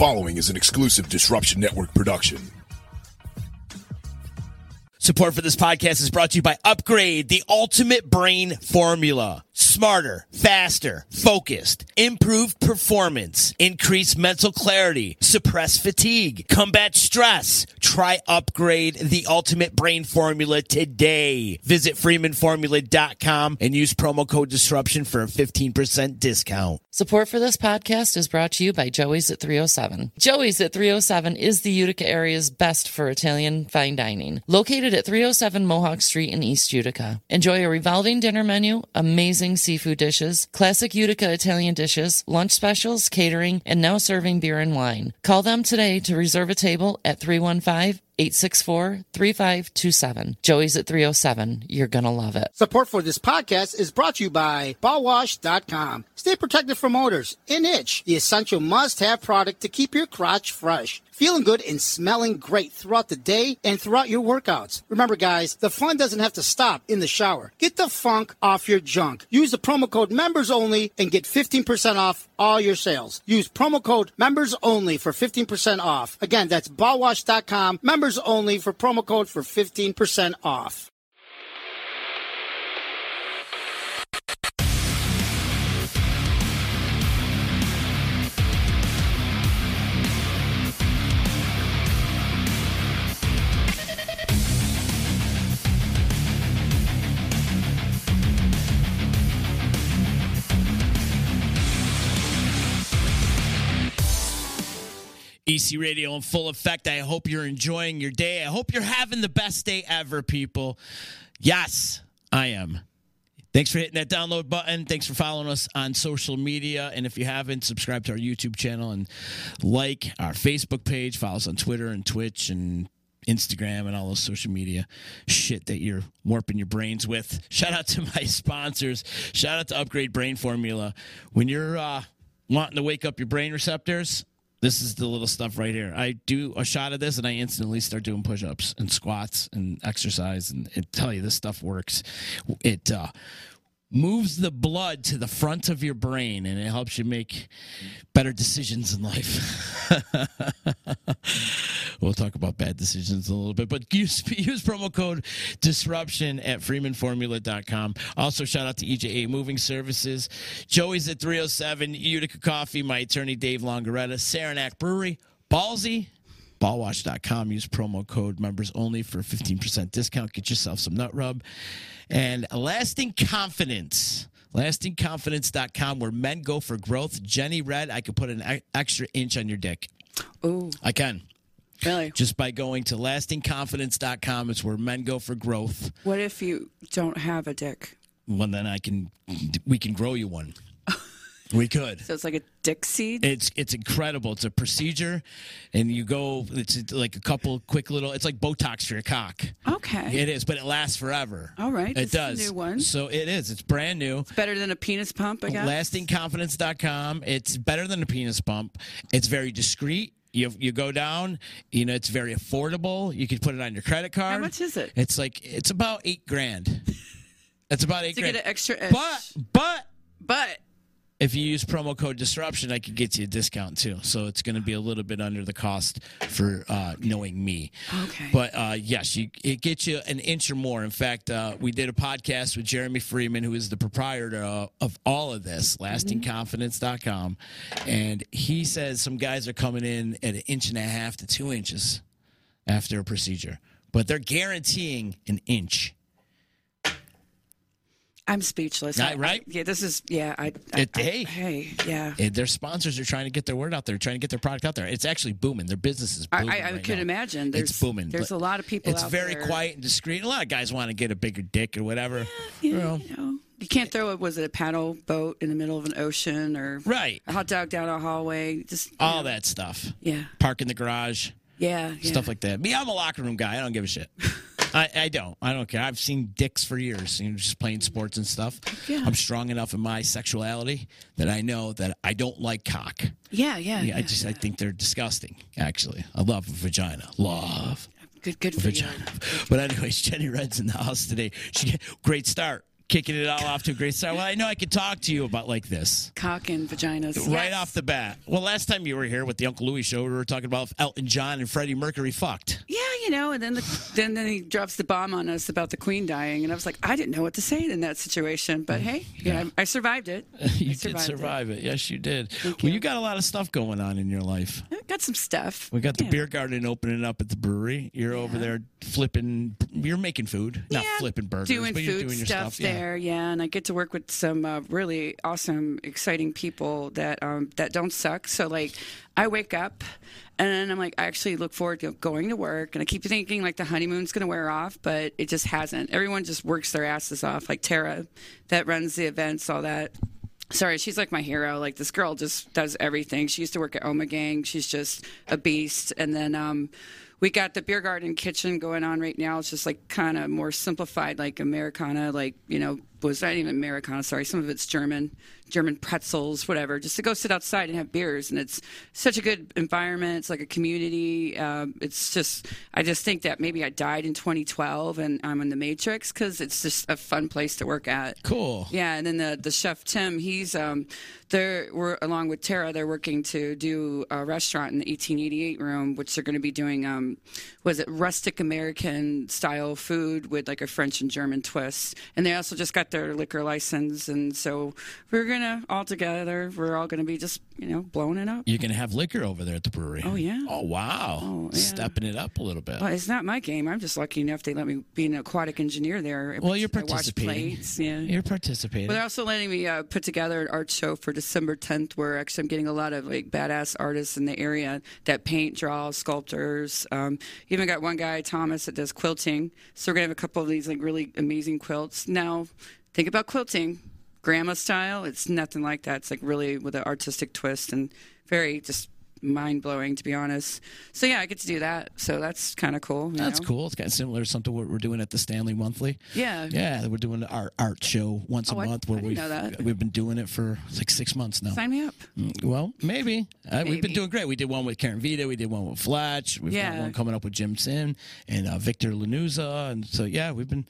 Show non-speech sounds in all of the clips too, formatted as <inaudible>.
following is an exclusive Disruption Network production. Support for this podcast is brought to you by Upgrade, the ultimate brain formula. Smarter, faster, focused, improved performance, increase mental clarity, suppress fatigue, combat stress. Try Upgrade, the ultimate brain formula today. Visit freemanformula.com and use promo code disruption for a 15% discount. Support for this podcast is brought to you by Joey's at 307. Joey's at 307 is the Utica area's best for Italian fine dining. Located at 307 Mohawk Street in East Utica. Enjoy a revolving dinner menu, amazing seafood dishes, classic Utica Italian dishes, lunch specials, catering, and now serving beer and wine. Call them today to reserve a table at 315 864 3527. Joey's at 307. You're going to love it. Support for this podcast is brought to you by BallWash.com. Stay protected from odors and itch, the essential must have product to keep your crotch fresh. Feeling good and smelling great throughout the day and throughout your workouts. Remember, guys, the fun doesn't have to stop in the shower. Get the funk off your junk. Use the promo code members only and get 15% off all your sales. Use promo code members only for 15% off. Again, that's ballwash.com, members only for promo code for 15% off. EC Radio in full effect. I hope you're enjoying your day. I hope you're having the best day ever, people. Yes, I am. Thanks for hitting that download button. Thanks for following us on social media. And if you haven't, subscribe to our YouTube channel and like our Facebook page. Follow us on Twitter and Twitch and Instagram and all those social media shit that you're warping your brains with. Shout out to <laughs> my sponsors. Shout out to Upgrade Brain Formula. When you're uh, wanting to wake up your brain receptors, this is the little stuff right here. I do a shot of this and I instantly start doing push ups and squats and exercise. And tell you this stuff works. It uh, moves the blood to the front of your brain and it helps you make better decisions in life. <laughs> we'll talk about bad decisions in a little bit, but use, <laughs> use promo code disruption at freemanformula.com. Also, shout out to EJA Moving Services, Joey's at 307, Utica Coffee, my attorney Dave Longaretta, Saranac Brewery, Ballsy, ballwash.com. Use promo code members only for 15% discount. Get yourself some nut rub. And lasting confidence. Lastingconfidence.com, where men go for growth. Jenny Red, I could put an extra inch on your dick. Ooh, I can. really? Just by going to lastingconfidence.com. It's where men go for growth. What if you don't have a dick? Well, then I can, we can grow you one. We could. So it's like a dick seed? It's it's incredible. It's a procedure, and you go. It's like a couple quick little. It's like Botox for your cock. okay. It is, but it lasts forever. All right, It does. new one. So it is. It's brand new. It's Better than a penis pump, I guess. Lastingconfidence.com. It's better than a penis pump. It's very discreet. You, you go down, you know, it's very affordable. You can put it on your credit card. How much is it? It's like, it's about eight grand. <laughs> It's about eight To grand. get an extra edge. But, but, But if you use promo code disruption, I could get you a discount too. So it's going to be a little bit under the cost for uh, knowing me. Okay. But uh, yes, you, it gets you an inch or more. In fact, uh, we did a podcast with Jeremy Freeman, who is the proprietor of all of this, lastingconfidence.com. And he says some guys are coming in at an inch and a half to two inches after a procedure, but they're guaranteeing an inch. I'm speechless. Right, right? I- yeah, this is yeah. I, I, It- I- hey. hey, yeah. Eh, Their sponsors are trying to get their word out there, trying to get their product out there. It's actually booming. Their business is booming. I, I right could now. imagine. There's it's booming. There's a lot of people. It's very there. quiet and discreet. A lot of guys want to get a bigger dick or whatever. Yeah, Well, you know, you can't throw it. Was it a paddle boat in the middle of an ocean or Right. a hot dog down a hallway? Just All know. that stuff. Yeah, Park in the garage, yeah, yeah. stuff like that. Me, I'm a locker room guy. I don't give a shit. <laughs> I, I don't. I don't care. I've seen dicks for years, you know, just playing sports and stuff. Yeah. I'm strong enough in my sexuality that I know that I don't like cock. Yeah, yeah, Yeah, I just I think they're disgusting. Actually, I love a vagina. Love good, good for you. vagina. But anyways, Jenny Red's in the house today. She great start. kicking it all off to a great start. Well, I know I could talk to you about like this Cock and vaginas. right Yes. off the bat. Well, last time you were here with the Uncle Louie show, we were talking about if Elton John and Freddie Mercury fucked. Yeah, you know, and then the, then then he drops the bomb on us about the queen dying, and I was like, I didn't know what to say in that situation, but hey, yeah, I, I survived it. <laughs> you I did survived survive it. Yes, you did. Thank well, you. you got a lot of stuff going on in your life. I got some stuff. We got the Yeah. beer garden opening up at the brewery. You're over there flipping. You're making food, not Yeah, flipping burgers, doing but you're doing your stuff, stuff. Yeah. there, yeah. And I get to work with some uh, really awesome, exciting people that um, that don't suck. So like, I wake up and I'm like, I actually look forward to going to work, and I keep thinking like the honeymoon's going to wear off, but it just hasn't. Everyone just works their asses off. Like Tara, that runs the events, all that. Sorry, she's like my hero. Like this girl just does everything. She used to work at Ommegang. She's just a beast. And then um, we got the beer garden kitchen going on right now. It's just like kind of more simplified, like Americana, like you know, was not even Americana. Sorry, some of it's German, German pretzels, whatever. Just to go sit outside and have beers, and it's such a good environment. It's like a community. Um, it's just, I just think that maybe I died in 2012 and I'm in the Matrix because it's just a fun place to work at. Cool. Yeah, and then the the chef Tim, he's um, they're we're along with Tara, they're working to do a restaurant in the 1888 room, which they're going to be doing. Um, was it rustic American style food with like a French and German twist? And they also just got their liquor license, and so we're gonna all together, we're all gonna be just you know blowing it up. You're gonna have liquor over there at the brewery. Oh, yeah. Oh wow. Oh, yeah. Stepping it up a little bit. Well, it's not my game. I'm just lucky enough they let me be an aquatic engineer there. Well, you're participating. plates, yeah. You're participating. But they're also letting me uh, put together an art show for December 10th, where actually I'm getting a lot of like badass artists in the area that paint, draw, sculptors. Um, even got one guy, Thomas, that does quilting. So we're gonna have a couple of these like really amazing quilts. Now, think about quilting, grandma style. It's nothing like that. It's like really with an artistic twist and very just mind blowing, to be honest. So yeah, I get to do that. So that's kind of cool. That's know? cool. It's kind of similar to something what we're doing at the Stanley Monthly. Yeah. Yeah, we're doing our art show once Oh, a month I where didn't we've know that. we've been doing it for like six months now. Sign me up. Mm, Well, maybe. Uh, we've been doing great. We did one with Karen Vita. We did one with Fletch. We've got one coming up with Jim Sin and uh, Victor Lanuza. And so, yeah, we've been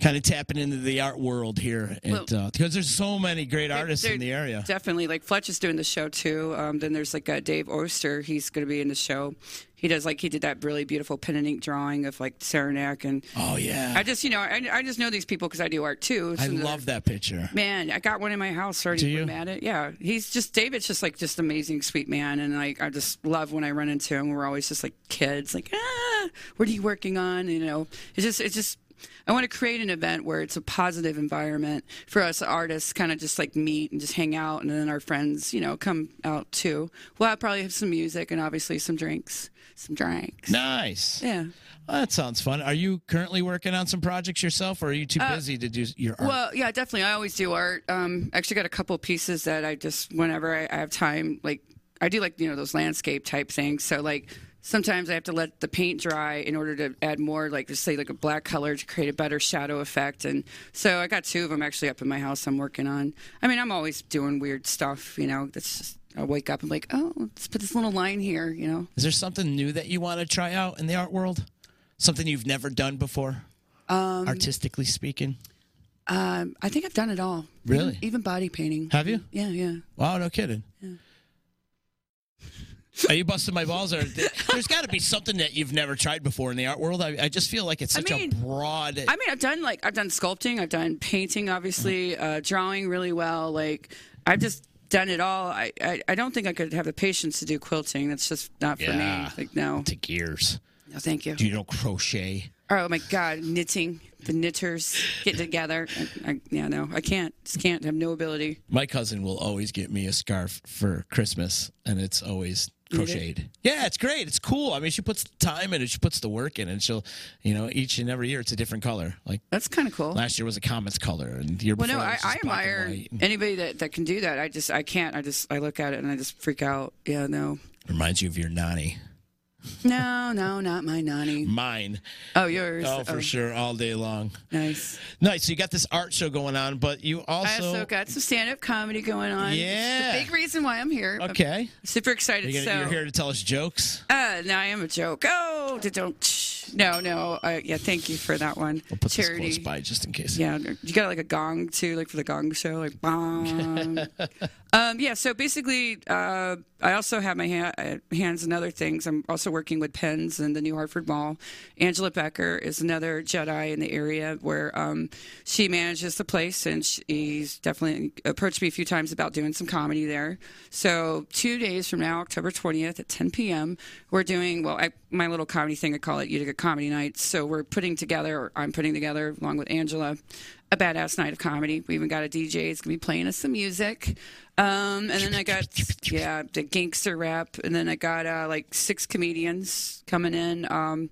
kind of tapping into the art world here. And, Well- uh, because there's so many great artists in the area. Definitely. Like Fletch is doing the show too. Um, then there's like uh, Dave Oster. He's going to be in the show. He does like he did that really beautiful pen and ink drawing of like Saranac and oh, yeah. I just you know I, I just know these people because I do art too. I love that picture. Man, I got one in my house already. Do you? At it. Yeah, he's just David's just like just amazing, sweet man, and like I just love when I run into him. We're always just like kids, like ah, what are you working on? You know, it's just it's just. I want to create an event where it's a positive environment for us artists, kind of just like meet and just hang out, and then our friends, you know, come out too. Well, I probably have some music and obviously some drinks, some drinks. Nice. Yeah. Well, that sounds fun. Are you currently working on some projects yourself, or are you too busy to do your art? Uh, Well, yeah, definitely. I always do art. Um, actually, got a couple pieces that I just whenever I, I have time, like I do like you know those landscape type things. So like sometimes I have to let the paint dry in order to add more, like just say like a black color to create a better shadow effect. And so I got two of them actually up in my house. I'm working on. I mean, I'm always doing weird stuff. You know, that's just. I wake up and like, oh, let's put this little line here. You know, Is there something new that you want to try out in the art world? Something you've never done before, Um, artistically speaking? um, I think I've done it all. Really? Even, even body painting. Have you? Yeah, yeah. Wow, no kidding. Are you busting my balls? Or there's got to be something that you've never tried before in the art world. I, I just feel like it's I such mean, a broad. I mean, I've done like I've done sculpting, I've done painting, obviously, uh, drawing really well. Like I've just done it all. I, I I don't think I could have the patience to do quilting. That's just not for Yeah. me. Like no, to gears. no, thank you. Do you know crochet? Oh my God, knitting. The knitters get together. I, I, yeah, no, I can't. Just can't. Have no ability. My cousin will always get me a scarf for Christmas, and it's always crocheted. Yeah, it's great. It's cool. I mean, she puts the time in it. She puts the work in, it, and she'll, you know, each and every year it's a different color. Like That's kind of cool. last year was a Comets color, and the year Well, before no, it I, I admire anybody that, that can do that. I just, I can't. I just, I look at it and I just freak out. Yeah, no, Reminds you of your nanny. No, no, not my nanny. Mine. Oh, yours. Oh, for sure, all day long. Nice. Nice. So you got this art show going on, but you I also. also got some stand-up comedy going on. It's Yeah. the big reason why I'm here. I'm okay. super excited. You're, gonna, so, you're here to tell us jokes. uh, now I am a joke. Oh, don't. No, no. Uh, yeah, thank you for that one. We'll put Charity. this close by just in case. Yeah, you got like a gong too, like for the gong show, like <laughs> bong. um, yeah, so basically, uh, I also have my ha- uh, hands in other things. I'm also working with pens in the New Hartford Mall. Angela Becker is another Jedi in the area where um, she manages the place, and she's definitely approached me a few times about doing some comedy there. So two days from now, October 20th at 10 p.m., we're doing well. I, my little comedy thing, I call it Utica Comedy Nights. So we're putting together, or I'm putting together, along with Angela, a badass night of comedy. We even got a DJ. It's gonna be playing us some music. Um, and then I got yeah the gangster rap, and then I got uh, like six comedians coming in. Um,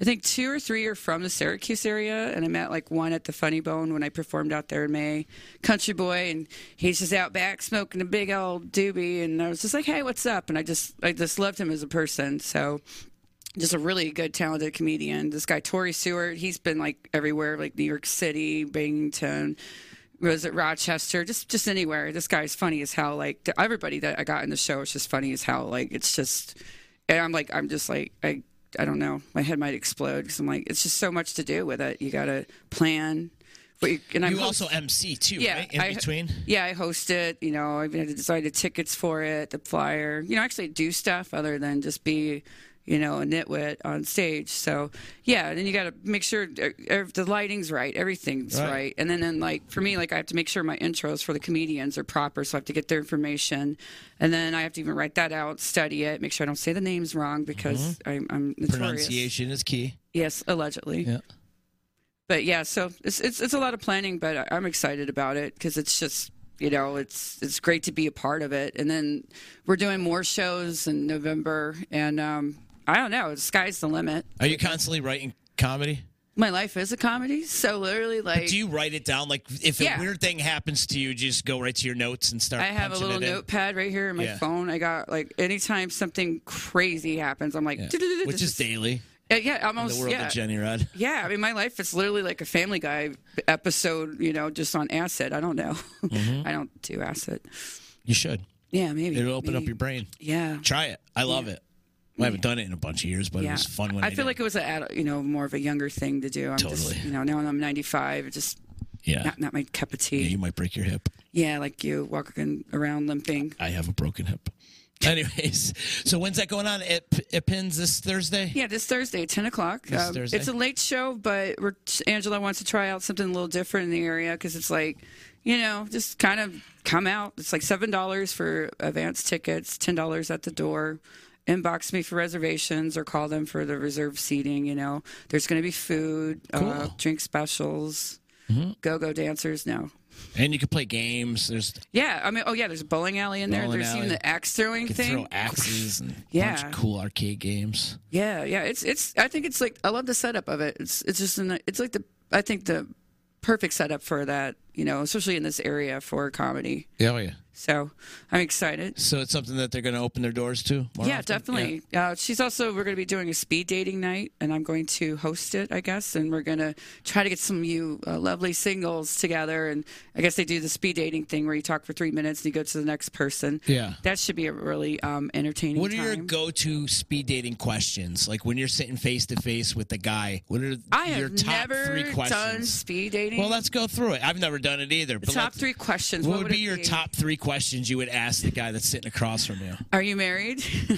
I think two or three are from the Syracuse area, and I met like one at the Funny Bone when I performed out there in May. Country boy, and he's just out back smoking a big old doobie, and I was just like, "Hey, what's up?" And I just I just loved him as a person. So just a really good, talented comedian. This guy, Tori Stewart, he's been like everywhere, like New York City, Binghamton, was at Rochester, just just anywhere. This guy's funny as hell. Like everybody that I got in the show is just funny as hell. Like it's just, and I'm like, I'm just like, I, I don't know, my head might explode because I'm like, it's just so much to do with it. You got to plan. But you, and I'm You also MC too, yeah, right? In I, between. Yeah, I host it. You know, I've had to design the tickets for it, the flyer. You know, actually do stuff other than just be, you know, a nitwit on stage. So yeah, and then you got to make sure uh, the lighting's right, everything's Right. right. and then then like for me, like I have to make sure my intros for the comedians are proper, so I have to get their information, and then I have to even write that out, study it, make sure I don't say the names wrong because I'm, I'm notorious. Mm-hmm. Pronunciation is key. Yes, allegedly Yeah. but yeah, so it's it's it's a lot of planning, but I'm excited about it because it's just you know it's it's great to be a part of it. And then we're doing more shows in November, and um, I don't know, the sky's the limit. Are you constantly writing comedy? My life is a comedy, so literally, like Do you write it down? Like, if Yeah. a weird thing happens to you, just go right to your notes and start. I have a little it in? notepad right here in my Yeah. phone. I got like anytime something crazy happens, I'm like, which is daily Uh, yeah, in the almost world yeah. of Jenny Rod. Yeah, I mean, my life is literally like a Family Guy episode, you know, just on acid. I don't know. Mm-hmm. I don't do acid. You should. Yeah, maybe. It'll open up your brain. Yeah. Try it. I love it. I haven't done it in a bunch of years, but it was fun when I I feel did. like it was a you know more of a younger thing to do. I'm just Totally. you know now I'm 95, just yeah. not not my cup of tea. yeah, you might break your hip. Yeah, like you walking around limping. I have a broken hip. <laughs> Anyways, so when's that going on? It, it pins this Thursday. Yeah, this Thursday, 10 o'clock. This Um, Thursday? It's a late show, but we're, Angela wants to try out something a little different in the area because it's like, you know, just kind of come out. It's like $7 for advance tickets, $10 at the door. Inbox me for reservations or call them for the reserved seating. You know, there's going to be food, uh, Cool. Mm-hmm. drink specials, go go dancers. No, And you can play games. There's Yeah, I mean, oh yeah, there's a bowling alley in there. There's even the axe throwing thing. throw axes and Yeah. cool arcade games. Yeah, yeah. It's it's. I think it's like I love the setup of it. It's it's just an, it's like the I think the perfect setup for that. You know, especially in this area for comedy. Yeah, oh yeah. So I'm excited. So it's something that they're going to open their doors to. yeah, often? definitely. Uh, she's also we're going to be doing a speed dating night, and I'm going to host it, I guess. And we're going to try to get some of you uh, lovely singles together. And I guess they do the speed dating thing where you talk for three minutes and you go to the next person. Yeah. That should be a really um, entertaining. What are your go-to speed dating questions? Like when you're sitting face to face with the guy, what are I your have top never three done questions? speed dating. Well, let's go through it. I've never done it either. the But top three questions. What, What, would be it your top three questions you would ask the guy that's sitting across from you? Are you married? <laughs>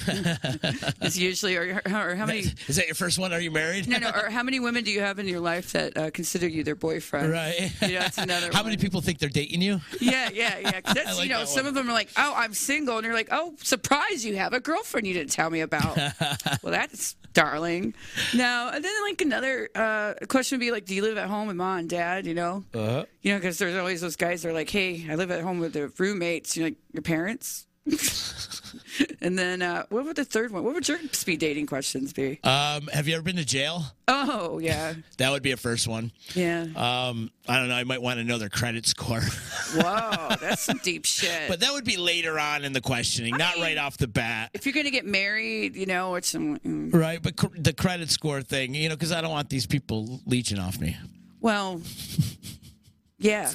it's usually, or, or how many? Is that your first one? Are you married? No, no. <laughs> Or how many women do you have in your life that uh, consider you their boyfriend? Right. Yeah, that's another <laughs> How many people think they're dating you? Yeah, yeah, yeah. That's like you know, that some of them are like, "Oh, I'm single," and you're like, "Oh, surprise! You have a girlfriend you didn't tell me about." well, that's darling. No, and then like another uh, question would be like, "Do you live at home with mom and dad?" You know, Uh-huh. you know, because there's always those guys that are like, "Hey, I live at home with the roommates." You're like, "Your parents?" <laughs> and then uh, what would the third one? What would your speed dating questions be? Um, have you ever been to jail? Oh yeah, <laughs> That would be a first one. yeah. Um, I don't know. I might want to know their credit score, <laughs> Whoa, that's some deep shit. but that would be later on in the questioning, not mean- right off the bat. if you're gonna get married, you know, which I'm, mm, Right, but cr- the credit score thing, you know, because I don't want these people leeching off me. well, yeah.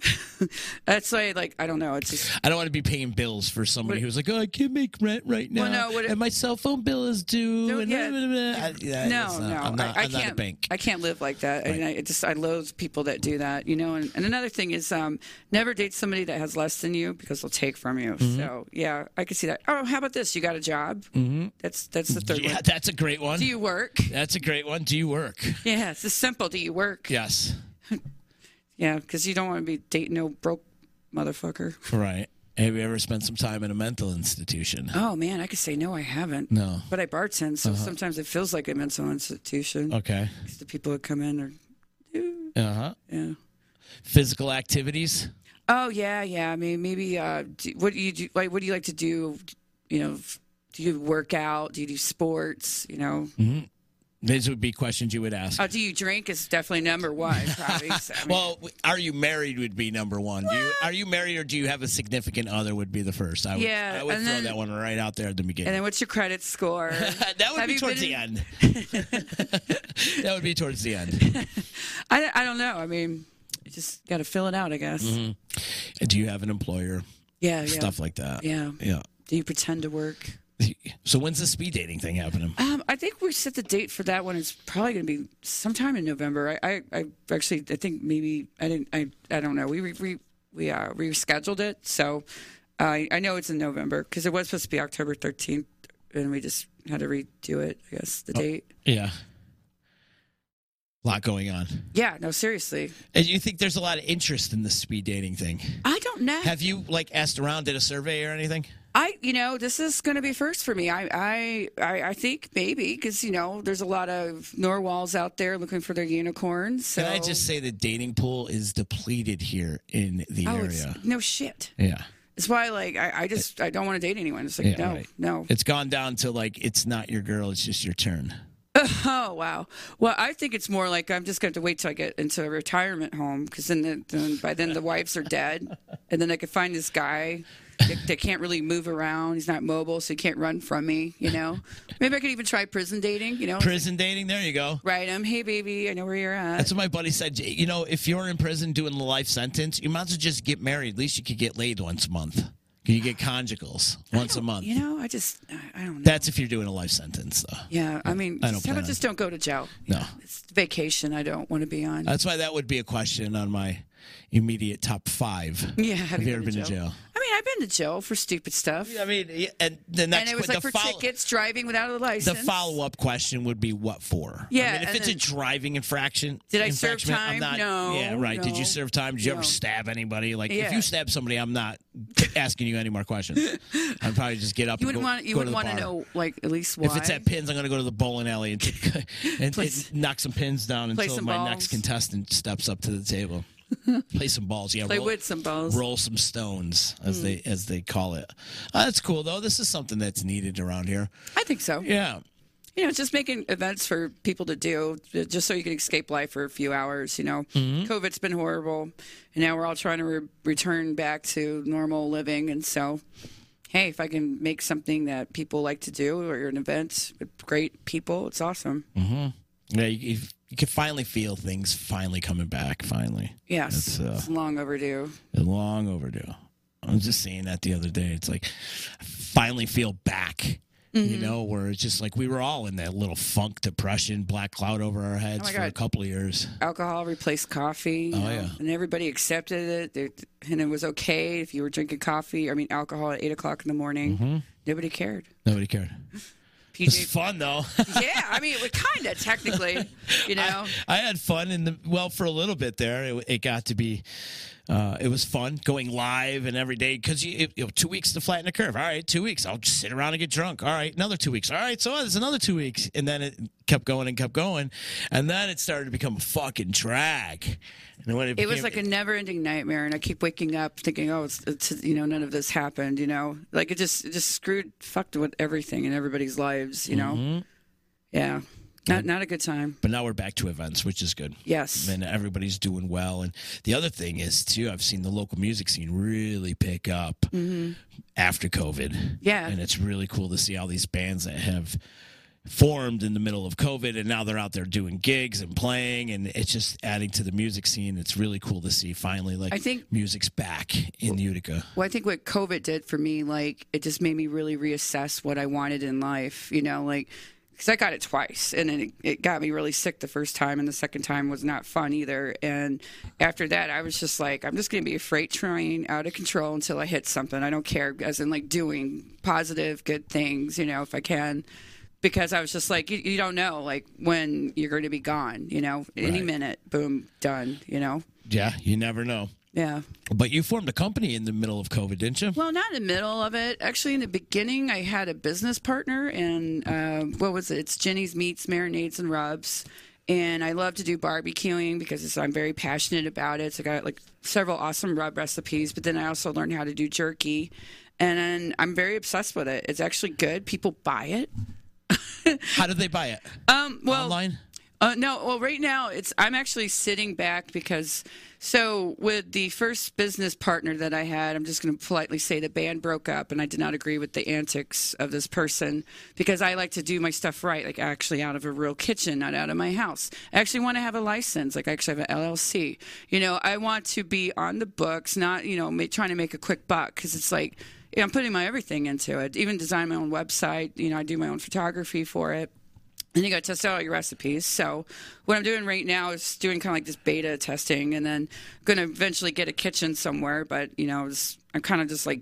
<laughs> That's why, like, I don't know. It's just I don't want to be paying bills for somebody What- who's like, oh, I can't make rent right now, Well, no, what it- and my cell phone bill is due. No, and yeah. I- yeah, no, it's not- no. I'm not, I, I I'm can't. not a bank. I can't live like that. I, mean, I it just I loathe people that do that. You know. And, and another thing is, um, never date somebody that has less than you because they'll take from you. Mm-hmm. So yeah, I can see that. Oh, how about this? You got a job? Mm-hmm. That's that's the third yeah, one. that's a great one. Do you work? That's a great one. Do you work? Yeah, it's just simple. Do you work? Yes. Yeah, because you don't want to be dating no broke motherfucker. Right. Have you ever spent some time in a mental institution? Oh man, I could say no, I haven't. No. Uh-huh. But I bartend, so sometimes it feels like a mental institution. Okay. The people that come in are, Uh huh. yeah. Physical activities. Oh yeah, yeah. I mean, maybe. Uh, do, what do you do? Like, what do you like to do? You know, do you work out? Do you do sports? You know, These would be questions you would ask. oh, do you drink? Is definitely number one. <laughs> Probably. So, I mean, well, are you married? Would be number one. Do you, are you married or do you have a significant other? Would be the first. I would, Yeah, I would throw then- that one right out there at the beginning. and then what's your credit score? <laughs> that would Have be towards the in- end. <laughs> that would be towards the end. I, I don't know. I mean, you just got to fill it out, I guess. And do you have an employer? Yeah, yeah. Stuff like that. Yeah. Yeah. Do you pretend to work? So when's the speed dating thing happening? Um, I think we set the date for that one. It's probably going to be sometime in November. I, I, I actually, I think maybe I didn't. I, I don't know. We re, we we uh, rescheduled it, so I I know it's in November because it was supposed to be October thirteenth, and we just had to redo it. I guess the date. Yeah. A lot going on. Yeah. No, seriously. And you think there's a lot of interest in the speed dating thing? I don't know. Have you like asked around, did a survey or anything? I, you know, this is going to be first for me. I, I, I, I think maybe because you know, there's a lot of narwhals out there looking for their unicorns. So. Can I just say the dating pool is depleted here in the Oh, area? no shit. Yeah. It's why, like, I, I just I don't want to date anyone. It's like, Yeah, no, right. no. It's gone down to like it's not your girl, it's just your turn. <laughs> Oh wow. Well, I think it's more like I'm just going to to wait till I get into a retirement home because then, the, then by then the wives are dead, and then I could find this guy that, that can't really move around. He's not mobile, so he can't run from me. You know. Maybe I could even try prison dating. You know. Prison dating, there you go. Write him, um, hey baby, I know where you're at. That's what my buddy said. You know, if you're in prison doing the life sentence, you might as well just get married. At least you could get laid once a month. You get conjugals once a month. You know, I just I- don't know. That's if you're doing a life sentence, though. yeah, I mean, I don't how about just don't go to jail? No. know, it's vacation. I don't want to be on. That's why that would be a question on my immediate top five. <laughs> yeah, have, Have you ever been to jail? I mean, I've been to jail for stupid stuff. I mean, and then next and it was que- like for follow- tickets, driving without a license. The follow up question would be what for? Yeah, I mean, if it's a driving infraction, Did I serve infraction, I'm time? not- No, Yeah, right. Did you serve time? Did you no. ever stab anybody? Like, if you stab somebody, I'm not asking you any more questions. <laughs> I'd probably just get up. You and wouldn't go, want you wouldn't to want to know like at least why. If it's at pins, I'm going to go to the bowling alley and, <laughs> and, and knock some pins down until my next contestant steps up to the table. <laughs> Play some balls, yeah. play roll, with some balls. roll some stones, as Hmm. they as they call it. Uh, that's cool though. This is something that's needed around here. I think so. Yeah. You know, just making events for people to do, just so you can escape life for a few hours. You know, Mm-hmm. COVID's been horrible, and now we're all trying to re- return back to normal living. And so, hey, if I can make something that people like to do or an event with great people, it's awesome. Yeah, you, you, you can finally feel things finally coming back. Finally, Yes, It's, uh, it's long overdue. long overdue. I was just saying that the other day. It's like I finally feel back. You Mm-hmm. know, where it's just like we were all in that little funk, depression, black cloud over our heads Oh for a couple of years. Alcohol replaced coffee. Oh, know, yeah. and everybody accepted it, and it was okay if you were drinking coffee. I mean, alcohol at eight o'clock in the morning. Mm-hmm. Nobody cared. Nobody cared. <laughs> It's PJ fun though. <laughs> yeah, I mean, was kind of technically, you know. I had fun in the well for a little bit there. It, it got to be, uh, it was fun going live and every day because you, you know, two weeks to flatten the curve. All right, two weeks. I'll just sit around and get drunk. All right, another two weeks. All right, so there's another two weeks, and then it kept going and kept going, and then it started to become a fucking drag. And when It was became- like a never-ending nightmare, and I keep waking up thinking, "Oh, it's, it's you know, none of this happened." You know, like it just it just screwed, fucked with everything in everybody's lives. You know, Mm-hmm. yeah, not not a good time. But now we're back to events, which is good. Yes, and everybody's doing well. And the other thing is too, I've seen the local music scene really pick up after COVID. Mm-hmm. Yeah. and it's really cool to see all these bands that have formed in the middle of COVID, and now they're out there doing gigs and playing, and it's just adding to the music scene. It's really cool to see finally, like I think- music's back in Utica. Well, I think what COVID did for me, like, it just made me really reassess what I wanted in life, you know, like, because I got it twice and it, it got me really sick the first time, and the second time was not fun either. And after that, I was just like, I'm just going to be a freight train out of control until I hit something. I don't care, as in, like, doing positive, good things, you know, if I can. Because I was just like, you, you don't know, like, when you're going to be gone, you know, any Right. minute, boom, done, you know? Yeah, you never know. Yeah. But you formed a company in the middle of COVID, didn't you? Well, not in the middle of it. Actually, in the beginning, I had a business partner, and uh, what was it? It's Jenny's Meats, Marinades, and Rubs. And I love to do barbecuing because I'm very passionate about it. So I got like several awesome rub recipes, but then I also learned how to do jerky. And I'm very obsessed with it. It's actually good. People buy it. <laughs> How do they buy it? Um, well, Online? Uh, no, well, right now it's I'm actually sitting back because so with the first business partner that I had, I'm just going to politely say the band broke up, and I did not agree with the antics of this person because I like to do my stuff right, like actually out of a real kitchen, not out of my house. I actually want to have a license, like I actually have an LLC. You know, I want to be on the books, not you know trying to make a quick buck because it's like. I'm putting my everything into it. Even design my own website. You know, I do my own photography for it. And you got to test out all your recipes. So what I'm doing right now is doing kind of like this beta testing, and then going to eventually get a kitchen somewhere. But you know, I'm kind of just like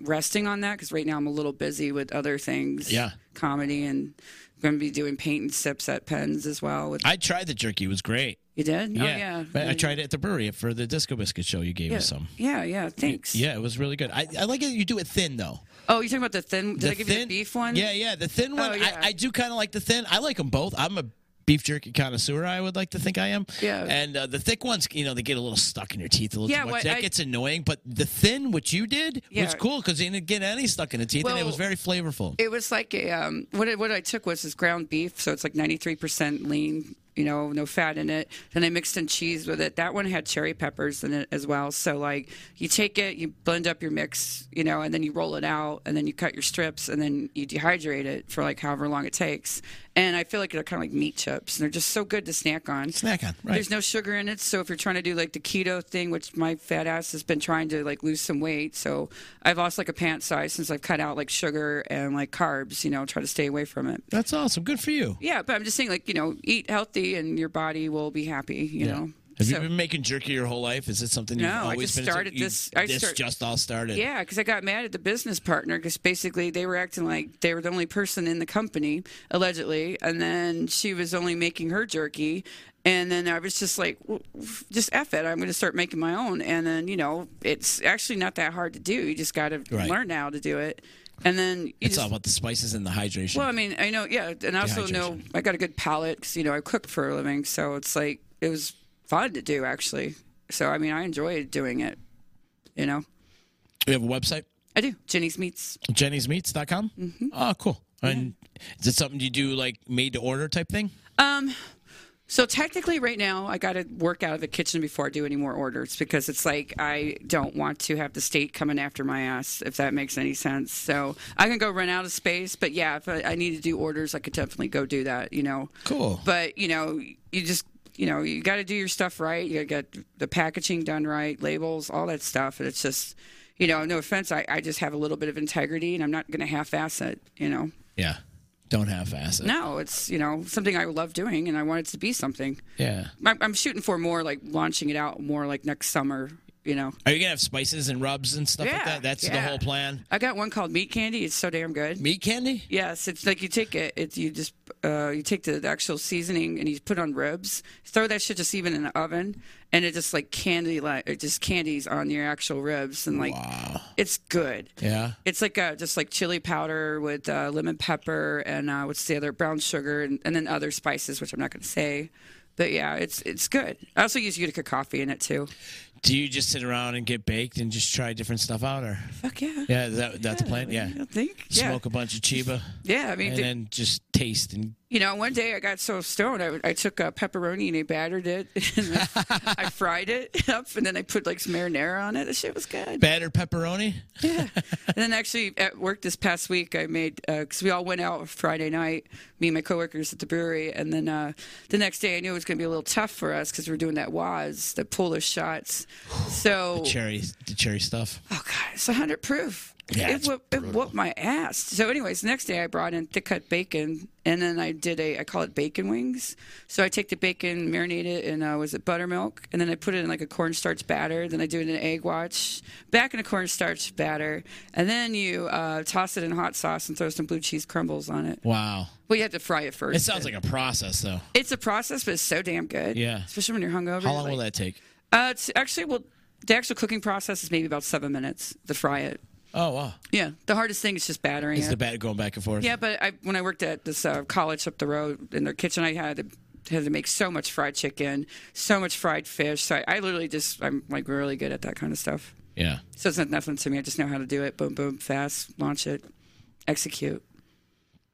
resting on that because right now I'm a little busy with other things. Yeah. comedy, and going to be doing paint and sips at Pens as well. With I tried the jerky. It was great. you did? Yeah. Oh yeah. I I tried it at the brewery for the Disco Biscuit show. You gave Yeah. us some. Yeah, yeah. Thanks. Yeah, it was really good. I, I like it. You do it thin though. Oh, you're talking about the thin? Did the I give thin, you the beef one? Yeah, yeah, the thin one. Oh, yeah. I, I do kind of like the thin. I like them both. I'm a beef jerky connoisseur. I would like to think I am. Yeah. And uh, the thick ones, you know, they get a little stuck in your teeth a little Yeah, too much. what that I- gets annoying. But the thin, what you did, was cool because you didn't get any stuck in the teeth, and it was very flavorful. It was like a um, what I, what I took was this ground beef, so it's like 93% lean, you know, no fat in it. Then I mixed in cheese with it. That one had cherry peppers in it as well. So like you take it, you blend up your mix, you know, and then you roll it out, and then you cut your strips, and then you dehydrate it for like however long it takes. And I feel like they're kind of like meat chips, and they're just so good to snack on. Snack on, right? There's no sugar in it, so if you're trying to do like the keto thing, which my fat ass has been trying to like lose some weight, so I've lost like a pant size since I've cut out like sugar and like carbs, you know, try to stay away from it. That's awesome. Good for you. Yeah, but I'm just saying, like you know, eat healthy and your body will be happy, you know. Have So- you been making jerky your whole life? Is it something you've No, I just been? started you- this- I this start- just all started. Yeah, because I got mad at the business partner because basically they were acting like they were the only person in the company, allegedly, and then she was only making her jerky. And then I was just like, well, just F it. I'm going to start making my own. And then, you know, it's actually not that hard to do. You just got to Right. learn how to do it. And then It's just, all about the spices and the hydration. well, I mean, I know, yeah, and I also know I got a good palate because you know I cook for a living, so it's like it was fun to do actually. So I mean, I enjoyed doing it. You know, we have a website, I do. Jenny's Meats. jennysmeats.com. Mm-hmm. Oh, cool. And is it something you do like made to order type thing? Um, so technically, right now, I got to work out of the kitchen before I do any more orders because it's like I don't want to have the state coming after my ass, if that makes any sense. So I can go run out of space, but yeah, if I, I need to do orders, I could definitely go do that. You know. Cool. But you know, you just you know you got to do your stuff right. You got to get the packaging done right, labels, all that stuff, and it's just. You know, no offense, I, I just have a little bit of integrity and I'm not going to half ass it, you know. Yeah. Don't half-ass it. No, it's, you know, something I love doing and I want it to be something. Yeah. I'm, I'm shooting for more like launching it out more like next summer. You know, Are you gonna have spices and rubs and stuff like that? That's the whole plan. I got one called meat candy. It's so damn good. Meat candy? Yes, it's like you take it. It's you just uh, you take the, the actual seasoning and you put on ribs. Throw that shit just even in the oven, and it just like candy like it just candies on your actual ribs and like it's good. Yeah. It's like uh, just like chili powder with uh, lemon pepper and uh, what's the other brown sugar and, and then other spices, which I'm not going to say. But yeah, it's it's good. I also use Utica coffee in it too. Do you just sit around and get baked and just try different stuff out, or Fuck yeah. yeah, that that's the plan? Yeah. I think. Yeah. Smoke a bunch of chiba, Yeah. I mean, and the- then just taste and You know, one day I got so stoned, I, I took a pepperoni and I battered it, <laughs> and I, I <laughs> fried it up, and then I put like some marinara on it. The shit was good. Battered pepperoni. <laughs> Yeah. and then actually at work this past week, I made because we all went out Friday night, me and my coworkers at the brewery, and then uh, the next day I knew it was going to be a little tough for us because we are doing that Waz, the Polish shots. <sighs> So the Cherry, the cherry stuff. Oh god, it's hundred proof. Yeah, it, it's whooped, it whooped my ass. So, anyways, next day I brought in thick cut bacon, and then I did a I call it bacon wings. So I take the bacon, marinate it in uh, was it buttermilk, and then I put it in like a cornstarch batter. Then I do it in an egg wash, back in a cornstarch batter, and then you uh, toss it in hot sauce and throw some blue cheese crumbles on it. Wow. Well, you have to fry it first. It sounds like a process, though. it's a process, but it's so damn good. Yeah. especially when you're hungover. How long like- will that take? Uh, it's actually well, the actual cooking process is maybe about seven minutes to fry it. Oh wow. Yeah, the hardest thing is just battering Is it. the batter going back and forth. Yeah, but I, when I worked at this uh, college up the road in their kitchen, I had to had to make so much fried chicken, so much fried fish. So I, I literally just I'm like really good at that kind of stuff. Yeah. So it's not nothing to me. I just know how to do it. Boom, boom, fast, launch it, execute.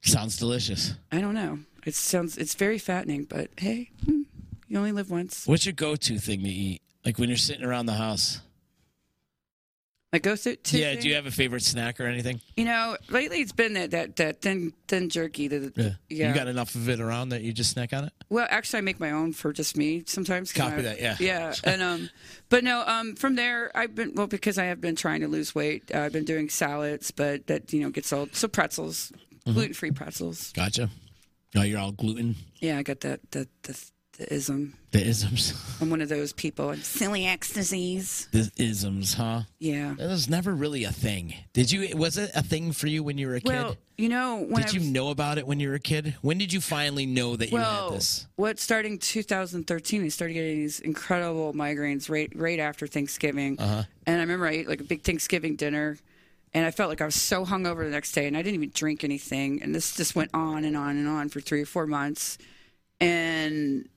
Sounds delicious. I don't know. It sounds it's very fattening, but hey, hmm, you only live once. What's your go-to thing to eat? Like when you're sitting around the house. Like go through. to Yeah. Do you have a favorite snack or anything? You know, lately it's been that that, that thin thin jerky. that yeah You got enough of it around that you just snack on it? Well, actually, I make my own for just me sometimes. Copy I- that, yeah. Yeah, <laughs> and um, but no, um, from there I've been well because I have been trying to lose weight. Uh, I've been doing salads, but that you know gets old. So pretzels, Mm-hmm. gluten free pretzels. Gotcha. Oh, you're all gluten. Yeah, I got that the the, the ism. The isms. <laughs> I'm one of those people. Celiac disease. The isms, huh? Yeah. That was never really a thing. Did you? Was it a thing for you when you were a kid? Well, you know when did I you know about it when you were a kid? When did you finally know that you well, had this? what starting 2013, I started getting these incredible migraines right right after Thanksgiving, Uh-huh. and I remember I ate like a big Thanksgiving dinner, and I felt like I was so hungover the next day, and I didn't even drink anything, and this just went on and on and on for three or four months, and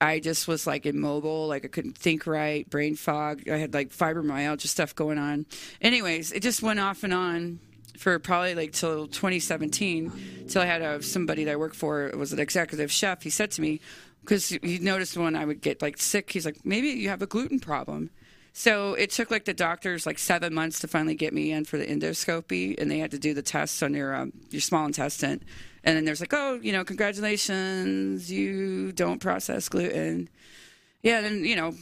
I just was like immobile, like I couldn't think right, brain fog. I had like fibromyalgia stuff going on. Anyways, it just went off and on for probably like till 2017, till I had a, somebody that I worked for was an executive chef. He said to me, because he noticed when I would get like sick, he's like, maybe you have a gluten problem. So it took like the doctors like seven months to finally get me in for the endoscopy, and they had to do the tests on your um, your small intestine. And then there's like, oh, you know, congratulations, you don't process gluten. Yeah, and you know,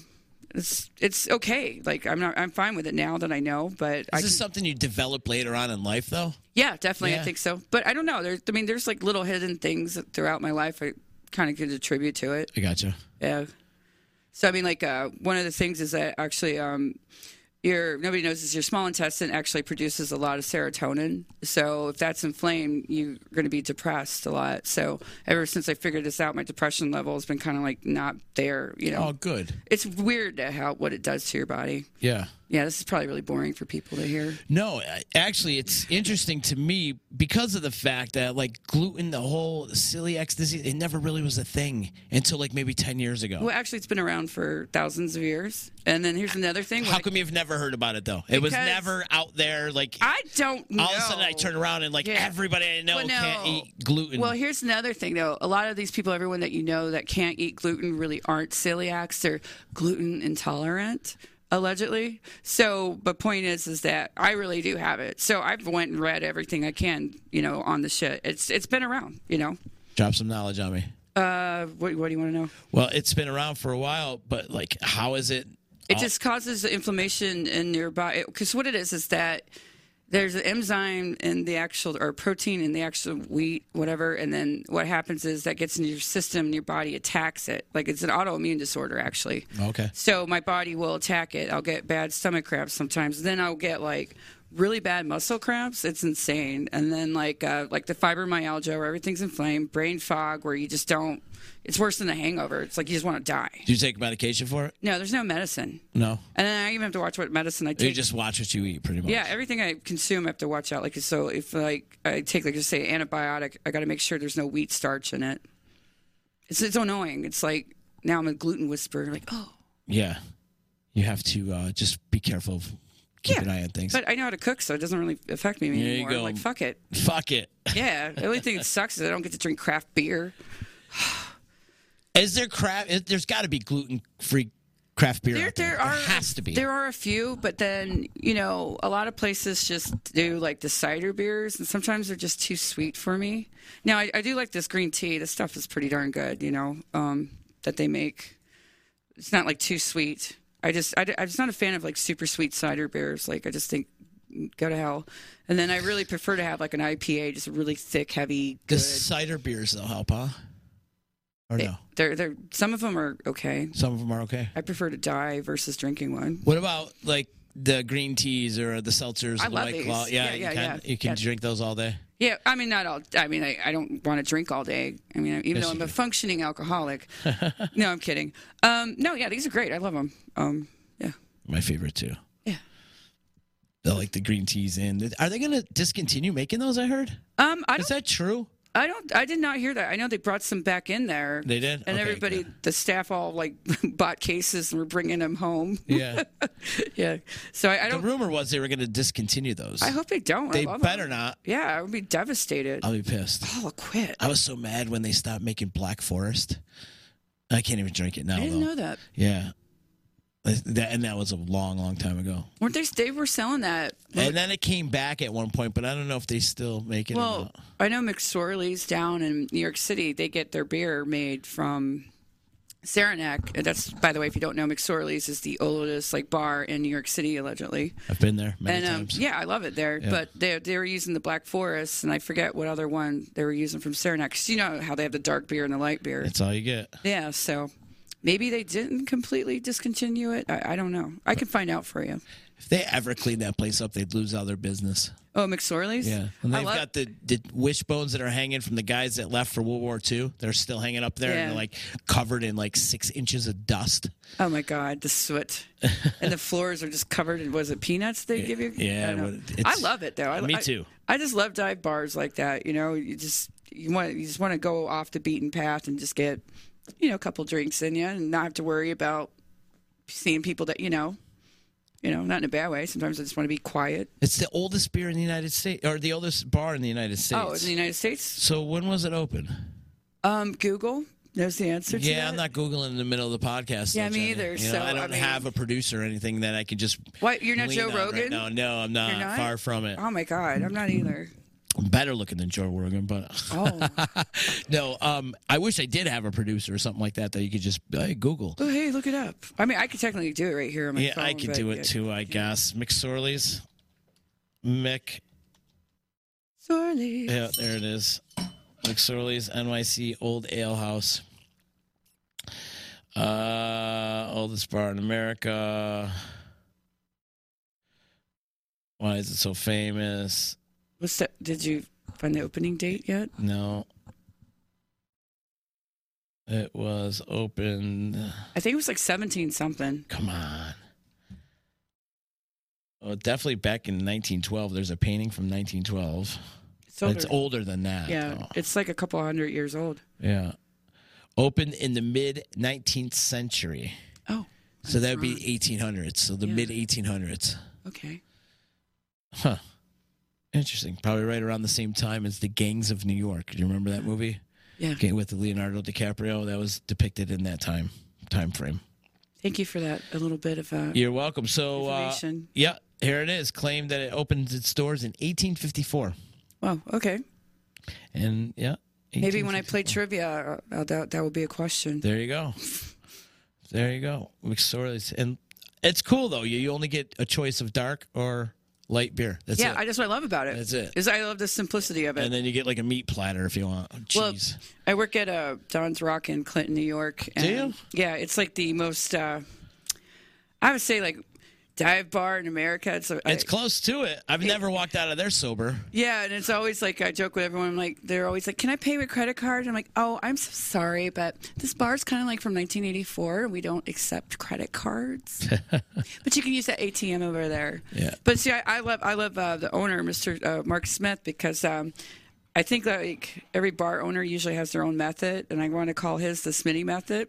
it's it's okay. Like I'm not I'm fine with it now that I know, but Is I this can- something you develop later on in life, though? yeah, definitely Yeah. I think so. But I don't know. There's I mean, there's like little hidden things throughout my life I kind of could attribute to it. I gotcha. Yeah. So I mean, like uh, one of the things is that actually, um, your nobody knows is your small intestine actually produces a lot of serotonin. So if that's inflamed, you're going to be depressed a lot. So ever since I figured this out, my depression level has been kind of like not there. You know, Oh, good. it's weird to how what it does to your body. Yeah. Yeah, this is probably really boring for people to hear. No, actually, it's interesting to me because of the fact that like gluten, the whole celiac disease, it never really was a thing until like maybe ten years ago. Well, actually, it's been around for thousands of years. And then here's another thing. How come you've never heard about it though? It was never out there. Like I don't know. all of a sudden, I turn around and like Yeah. everybody I know Well, no. can't eat gluten. Well, here's another thing, though. A lot of these people, everyone that you know that can't eat gluten, really aren't celiacs. They're gluten intolerant, allegedly. So, but point is, is that I really do have it. So I've went and read everything I can, you know, on the shit. It's it's been around, you know. Drop some knowledge on me. Uh, what, what do you want to know? Well, it's been around for a while, but like, how is it? It just causes inflammation in your body. Because what it is is that there's an enzyme in the actual or protein in the actual wheat, whatever, and then what happens is that gets into your system and your body attacks it. Like it's an autoimmune disorder, actually. Okay. So my body will attack it. I'll get bad stomach cramps sometimes. Then I'll get like really bad muscle cramps. It's insane. And then like uh, like the fibromyalgia where everything's inflamed, brain fog where you just don't. It's worse than a hangover. It's like you just want to die. Do you take medication for it? No, there's no medicine. No. And then I even have to watch what medicine I take. You just watch what you eat, pretty much. yeah, everything I consume I have to watch out. Like so, if like I take like just say antibiotic, I got to make sure there's no wheat starch in it. It's it's annoying. It's like now I'm a gluten whisperer. Like oh Yeah. You have to uh, just be careful of keep Yeah, an eye on things. But I know how to cook, so it doesn't really affect me There you anymore. go. Like fuck it. Fuck it. <laughs> Yeah. The only thing that sucks is I don't get to drink craft beer. Is there craft? There's got to be gluten free craft beer. There, there. there are has to be. There are a few, but then you know, a lot of places just do like the cider beers, and sometimes they're just too sweet for me. Now, I, I do like this green tea. This stuff is pretty darn good. You know, um, that they make. It's not like too sweet. I just, I, I'm just not a fan of like super sweet cider beers. Like, I just think go to hell. And then I really prefer to have like an IPA, just a really thick, heavy, the cider beers though help, huh? Or no? They're, they're, some of them are okay. Some of them are okay. I prefer to die versus drinking one. What about like the green teas or the seltzers? I the love White these. Claw? Yeah, Yeah, you can. yeah. You can Yeah. drink those all day. Yeah, I mean, not all. I mean, I, I don't want to drink all day. I mean, even Yes, though I'm a functioning alcoholic. <laughs> no, I'm kidding. Um, no, yeah, these are great. I love them. Um, yeah. My favorite too. Yeah. The like the green teas in. Are they going to discontinue making those? I heard. Um, I Is that true? I don't. I did not hear that. I know they brought some back in there. They did? and Okay, everybody, good. the staff, all like <laughs> bought cases and were bringing them home. Yeah. <laughs> yeah. So I, I don't. The rumor was they were going to discontinue those. I hope they don't. They better better 'em. not. Yeah, I would be devastated. I'll be pissed. oh, I'll quit. I was so mad when they stopped making Black Forest. I can't even drink it now. I didn't though. know that. Yeah. That, and that was a long, long time ago. Weren't they? They were selling that. And then it came back at one point, but I don't know if they still make it. Well. I know McSorley's down in New York City. They get their beer made from Saranac. That's, by the way, if you don't know, McSorley's is the oldest like bar in New York City, allegedly. I've been there many and um, times. yeah, I love it there. But they they were using the Black Forest, and I forget what other one they were using from Saranac. 'Cause you know how they have the dark beer and the light beer. That's all you get. yeah, so maybe they didn't completely discontinue it. I, I don't know. I can find out for you. If they ever clean that place up, they'd lose all their business. Oh, McSorley's. Yeah, and I they've love- got the, the wishbones that are hanging from the guys that left for World War II. They're still hanging up there, and they're like covered in like six inches of dust. Oh my God, the soot, <laughs> and the floors are just covered in was it peanuts they give you? yeah, I, don't know. well, it's- I love it though. I, Me I- too. I just love dive bars like that. You know, you just you want you just want to go off the beaten path and just get you know a couple drinks in you and not have to worry about seeing people that you know. You know, not in a bad way. Sometimes I just want to be quiet. It's the oldest beer in the United States, or the oldest bar in the United States. Oh, in the United States, so when was it open? um, Google knows the answer to Yeah, that. I'm not googling in the middle of the podcast. Yeah, me either, You know, so, I don't I mean- have a producer or anything that I could just. What, you're not Joe on right Rogan? now. No, I'm not, not? Far from it. Oh my God, I'm not either. Better looking than Joe Rogan, but Oh, <laughs> no. Um, I wish I did have a producer or something like that that you could just hey, Google. oh hey, look it up. I mean, I could technically do it right here on my Yeah, phone. Yeah, I could do yeah. it too. I guess McSorley's. Mick. Sorely. Yeah, there it is. McSorley's NYC Old Ale House. Uh, oldest bar in America. Why is it so famous? What's that? Did you find the opening date yet? No. It was opened. I think it was like 17 something. Come on. Oh, definitely back in 1912. There's a painting from 1912. It's older. It's older than that. Yeah, though. it's like a couple hundred years old. Yeah. Opened in the mid 19th century. Oh, So that would be 1800s. So the Yeah. mid 1800s. okay. Huh. Interesting. Probably right around the same time as the Gangs of New York. Do you remember that movie? Yeah. Okay, with Leonardo DiCaprio. That was depicted in that time time frame. Thank you for that. A little bit of uh, You're welcome. So, uh, yeah, here it is. Claimed that it opened its doors in 1854. wow. Okay. And yeah. Maybe when I play trivia, uh, that that will be a question. There you go. There you go. McSorley's. And it's cool, though. You, you only get a choice of dark or light beer. That's yeah, it. I just what I love about it. That's it. Is I love the simplicity of it. and then you get like a meat platter if you want. Well, Cheese. I work at uh, Don's Rock in Clinton, New York. And, Do you? Yeah, it's like the most. Uh, I would say like dive bar in America. It's a, it's I- close to it. I've never walked out of there sober. Yeah, and it's always like I joke with everyone. I'm like, they're always like, "Can I pay with credit card?" And I'm like, "Oh, I'm so sorry, but this bar's kind of like from 1984. and We don't accept credit cards, <laughs> but you can use that ATM over there." Yeah. But see, I, I love I love uh, the owner, Mr. Uh, Mark Smith, because um, I think like every bar owner usually has their own method, and I want to call his the Smitty method.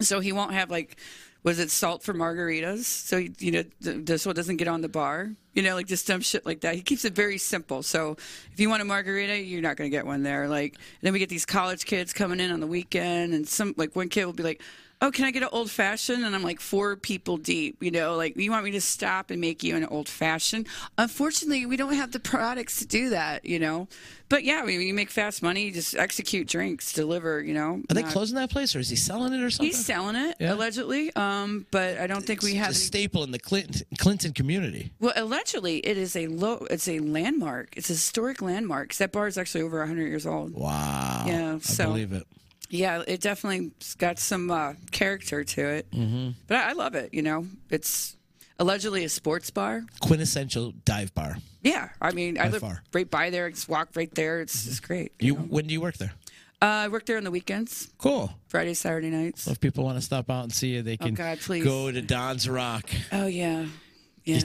So he won't have like was it salt for margaritas? So you know, th- th- so doesn't get on the bar. You know, like just dumb shit like that. He keeps it very simple. So if you want a margarita, you're not going to get one there. Like then we get these college kids coming in on the weekend, and some like one kid will be like. Oh, can I get an old fashioned? And I'm like four people deep, you know, like you want me to stop and make you an old fashioned? Unfortunately, we don't have the products to do that, you know. But yeah, I mean, you make fast money, you just execute drinks, deliver, you know. Are they not- closing that place, or is he selling it, or something? He's selling it Yeah. allegedly, um, but I don't think we It's have. a any- staple in the Clinton, Clinton community. well, allegedly, it is a low. It's a landmark. It's a historic landmark. that bar is actually over 100 years old. Wow. Yeah, I so- believe it. Yeah, it definitely got some uh, character to it. Mm-hmm. But I, I love it. You know, it's allegedly a sports bar. Quintessential dive bar. Yeah, I mean, I By live far. right by there. Just walk right there. It's just great. You when do you work there? Uh, I work there on the weekends, Cool. Friday, Saturday nights. So if people want to stop out and see you, they can Oh, God, please. go to Don's Rock. Oh yeah, yeah.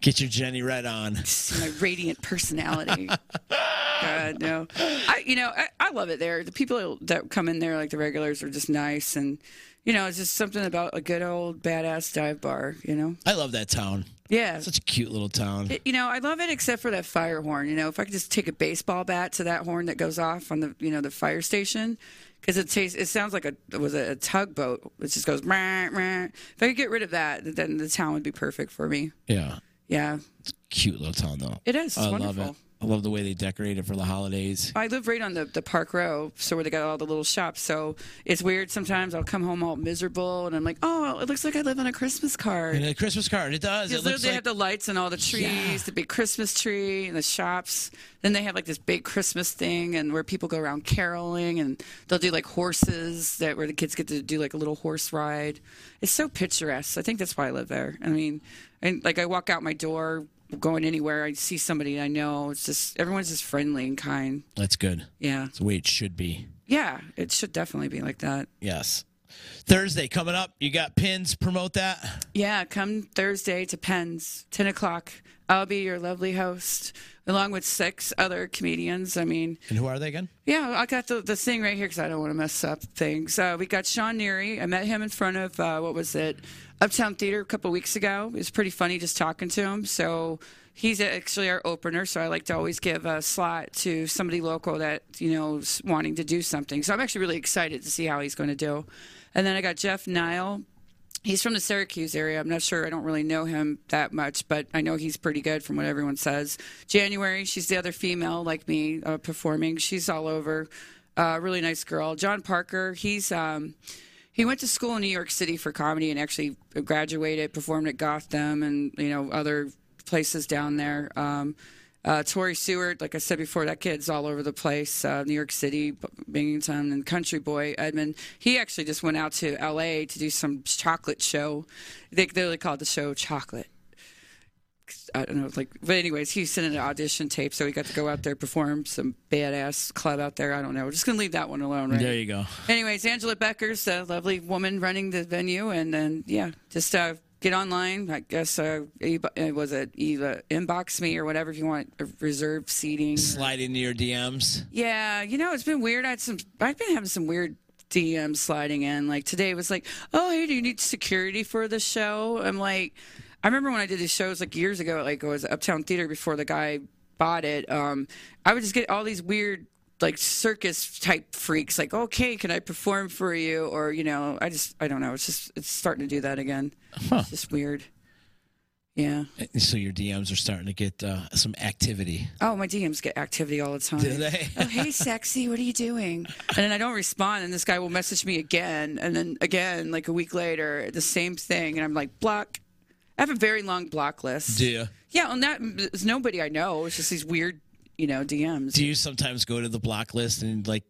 Get your Jenny Red on. <laughs> My radiant personality. God, no. I, you know, I, I love it there. The people that come in there, like the regulars, are just nice, and you know, it's just something about a good old badass dive bar. You know, I love that town. yeah. Such a cute little town. It- you know, I love it except for that fire horn. You know, if I could just take a baseball bat to that horn that goes off on the, you know, the fire station, because it tastes, it sounds like a it was a, a tugboat. It just goes. Rah, rah. If I could get rid of that, then the town would be perfect for me. yeah. Yeah, It's a Cute little town though. It is. It's I love it. I love the way they decorate it for the holidays. I live right on the, the park row, so where they got all the little shops. So it's weird sometimes. I'll come home all miserable, and I'm like, oh, it looks like I live on a Christmas card. And a Christmas card. It does. It looks they like have the lights and all the trees, Yeah. the big Christmas tree, and the shops. Then they have like this big Christmas thing, and where people go around caroling, and they'll do like horses that where the kids get to do like a little horse ride. It's so picturesque. I think that's why I live there. I mean, and like I walk out my door, going anywhere, I see somebody I know. It's just everyone's just friendly and kind. that's good. Yeah, It's the way it should be. yeah. It should definitely be like that. Yes. Thursday coming up. You got pins. Promote that. Yeah, come Thursday to Penn's, 10 o'clock. I'll be your lovely host, along with six other comedians. I mean, And who are they again? yeah, I got the, the thing right here because I don't want to mess up things. Uh, we got Sean Neary. I met him in front of, uh, what was it, Uptown Theater a couple weeks ago. It was pretty funny just talking to him. So he's actually our opener. So I like to always give a slot to somebody local that, you know, is wanting to do something. So I'm actually really excited to see how he's going to do. And then I got Jeff Nile. He's from the Syracuse area. I'm not sure. I don't really know him that much, but I know he's pretty good from what everyone says. January, she's the other female like me uh, performing. She's all over. Uh, really nice girl. John Parker, he's um, he went to school in New York City for comedy and actually graduated, performed at Gotham and you know other places down there. Um, uh, Tori Seward, like I said before, that kid's all over the place. Uh, New York City, Binghamton, and Country Boy Edmund. He actually just went out to L.A. to do some chocolate show. They literally called the show Chocolate. I don't know, like, but anyways, he sent an audition tape, so he got to go out there perform some badass club out there. I don't know. We're just gonna leave that one alone, right? There you go. Anyways, Angela Becker's a lovely woman running the venue, and then yeah, just uh, get online. I guess uh, uh, was it Eva inbox me or whatever if you want a reserved seating. Slide into your DMs. Yeah, you know it's been weird. I had some. I've been having some weird DMs sliding in. Like today was like, oh hey, do you need security for the show? I'm like, I remember when I did these shows like years ago. Like it was Uptown Theater before the guy bought it. Um, I would just get all these weird like circus type freaks like okay can i perform for you? Or you know i just i don't know. It's just it's starting to do that again. It's just weird. Yeah. So your DMs are starting to get uh, some activity. oh my dms get activity all the time. Do they? <laughs> oh hey sexy what are you doing? And then i don't respond and this guy will message me again and then again like a week later the same thing and i'm like block. I have a very long block list. Do you? yeah and that it's nobody i know. It's just these weird you know dms Do you sometimes go to the block list and like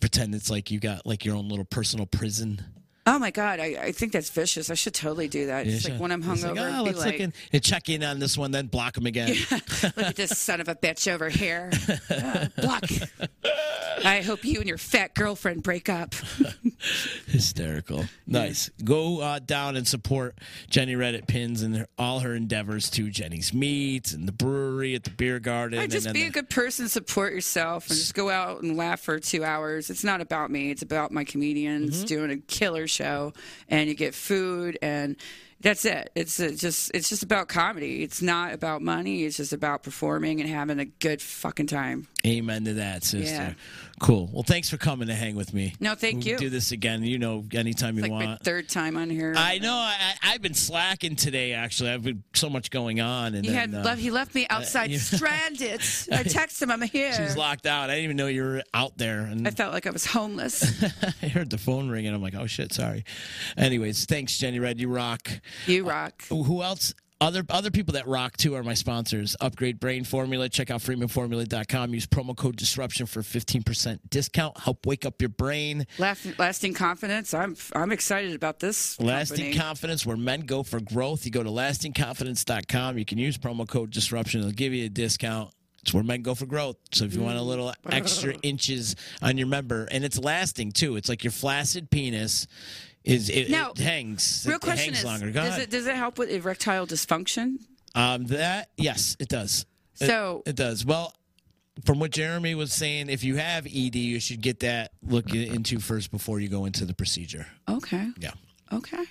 pretend it's like you got like your own little personal prison? Oh my god I, I think that's vicious i should totally do that it's Yeah, like when i'm hungover like, oh, let's like look in and check in on this one, then block them again. <laughs> look at this son of a bitch over here <laughs> Uh, block I hope you and your fat girlfriend break up. <laughs> Hysterical. Nice. Go uh, down and support Jenny Reddit Pins and her, all her endeavors to Jenny's Meats and the brewery at the beer garden. I and just then be the- a good person, support yourself, and just go out and laugh for two hours. It's not about me; it's about my comedians Mm-hmm. doing a killer show, and you get food, and that's it. It's uh, just it's just about comedy. It's not about money. It's just about performing and having a good fucking time. Amen to that, sister. Yeah. Cool. Well, thanks for coming to hang with me. No, thank We can you. Do this again. You know, anytime you It's like my want. third time on here. I know. I, I've been slacking today. Actually, I've been so much going on, and he then, had uh, left, he left me outside yeah. <laughs> stranded. I texted him, I'm here. She's locked out. I didn't even know you were out there, and I felt like I was homeless. <laughs> I heard the phone ring, and I'm like, "Oh shit, sorry." Anyways, thanks, Jenny Red. You rock. You rock. Who else? Other other people that rock too are my sponsors. Upgrade Brain Formula. Check out freemanformula.com. Use promo code disruption for 15% discount. Help wake up your brain. Last, lasting confidence. I'm I'm excited about this. Lasting company. confidence, where men go for growth. You go to lastingconfidence.com. You can use promo code disruption. It'll give you a discount. It's where men go for growth. So if you want a Mm. little extra <laughs> inches on your member, and it's lasting too. It's like your flaccid penis is it, Now, it hangs. Real it question hangs is, longer. Go does ahead. it does it help with erectile dysfunction? Um, that yes, it does. It- So- it, does. Well, from what Jeremy was saying, if you have ED, you should get that looked into first before you go into the procedure. Okay. Yeah. Okay.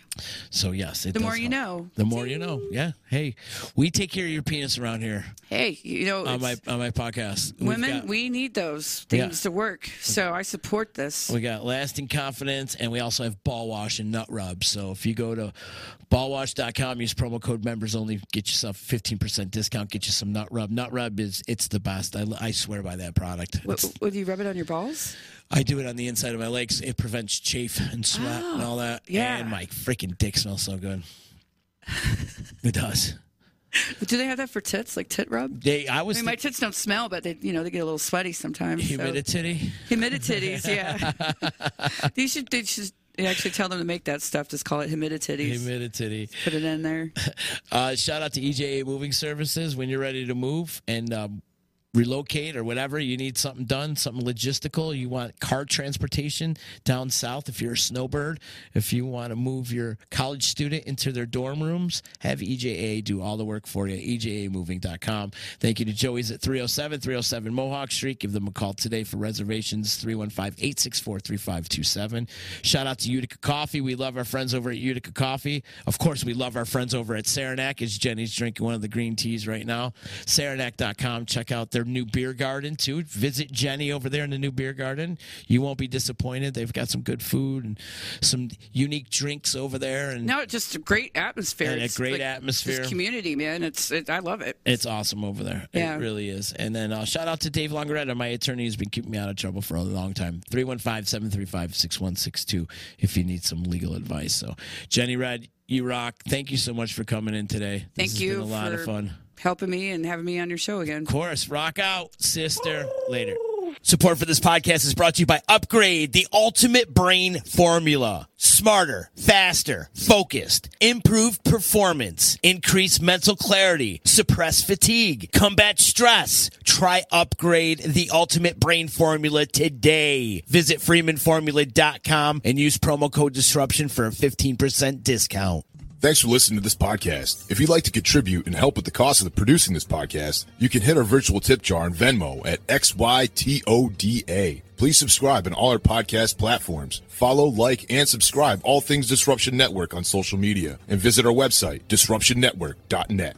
So yes, it The more you know. The more you know. Yeah. Hey, we take care of your penis around here Hey, you know, on my on my podcast. Women, got- we need those things Yeah. to work. So I support this. We got lasting confidence, and we also have ball wash and nut rub. So if you go to ballwash.com, use promo code members only, get yourself 15% discount, get you some nut rub. Nut rub is it's the best. I, I swear by that product. What, It's- would you rub it on your balls? I do it on the inside of my legs. It prevents chafe and sweat and all that. yeah. And my freaking dick smells so good. <laughs> it does. Do they have that for tits, like tit rub? They, I was. I mean, my tits don't smell, but they, you know, they get a little sweaty sometimes. so- humidity. Humidities, yeah. <laughs> you should, they should actually tell them to make that stuff. Just call it humidities. Humidity. Put it in there. <laughs> Uh, shout out to EJA Moving Services. When you're ready to move and um, relocate or whatever, you need something done, something logistical. You want car transportation down south if you're a snowbird. If you want to move your college student into their dorm rooms, have EJA do all the work for you. E EJAmoving.com. Thank you to Joey's at 307 307 Mohawk Street. Give them a call today for reservations 315 864 3527. Shout out to Utica Coffee. We love our friends over at Utica Coffee. Of course, we love our friends over at Saranac as Jenny's drinking one of the green teas right now. Saranac.com. Check out their new beer garden too. Visit Jenny over there in the new beer garden. You won't be disappointed. They've got some good food and some unique drinks over there. And No, just a great atmosphere. And a great like atmosphere. Community, man. It's it, I love it. It's awesome over there. Yeah. It really is. And then uh, shout out to Dave Longaretta, my attorney, who's been keeping me out of trouble for a long time. 315 735 6162 if you need some legal advice. So, Jenny Red, you rock. Thank you so much for coming in today. Thank this has you been a lot for of fun. Helping me and having me on your show again. Of course, rock out, sister. Later. Support for this podcast is brought to you by Upgrade, the ultimate brain formula. Smarter, faster, focused, improved performance, increased mental clarity, suppress fatigue, combat stress. Try Upgrade, the ultimate brain formula today. Visit freemanformula.com and use promo code disruption for a 15% discount. Thanks for listening to this podcast. If you'd like to contribute and help with the cost of the producing this podcast, you can hit our virtual tip jar on Venmo at XYTODA. Please subscribe on all our podcast platforms. Follow, like, and subscribe all things Disruption Network on social media and visit our website, disruptionnetwork.net.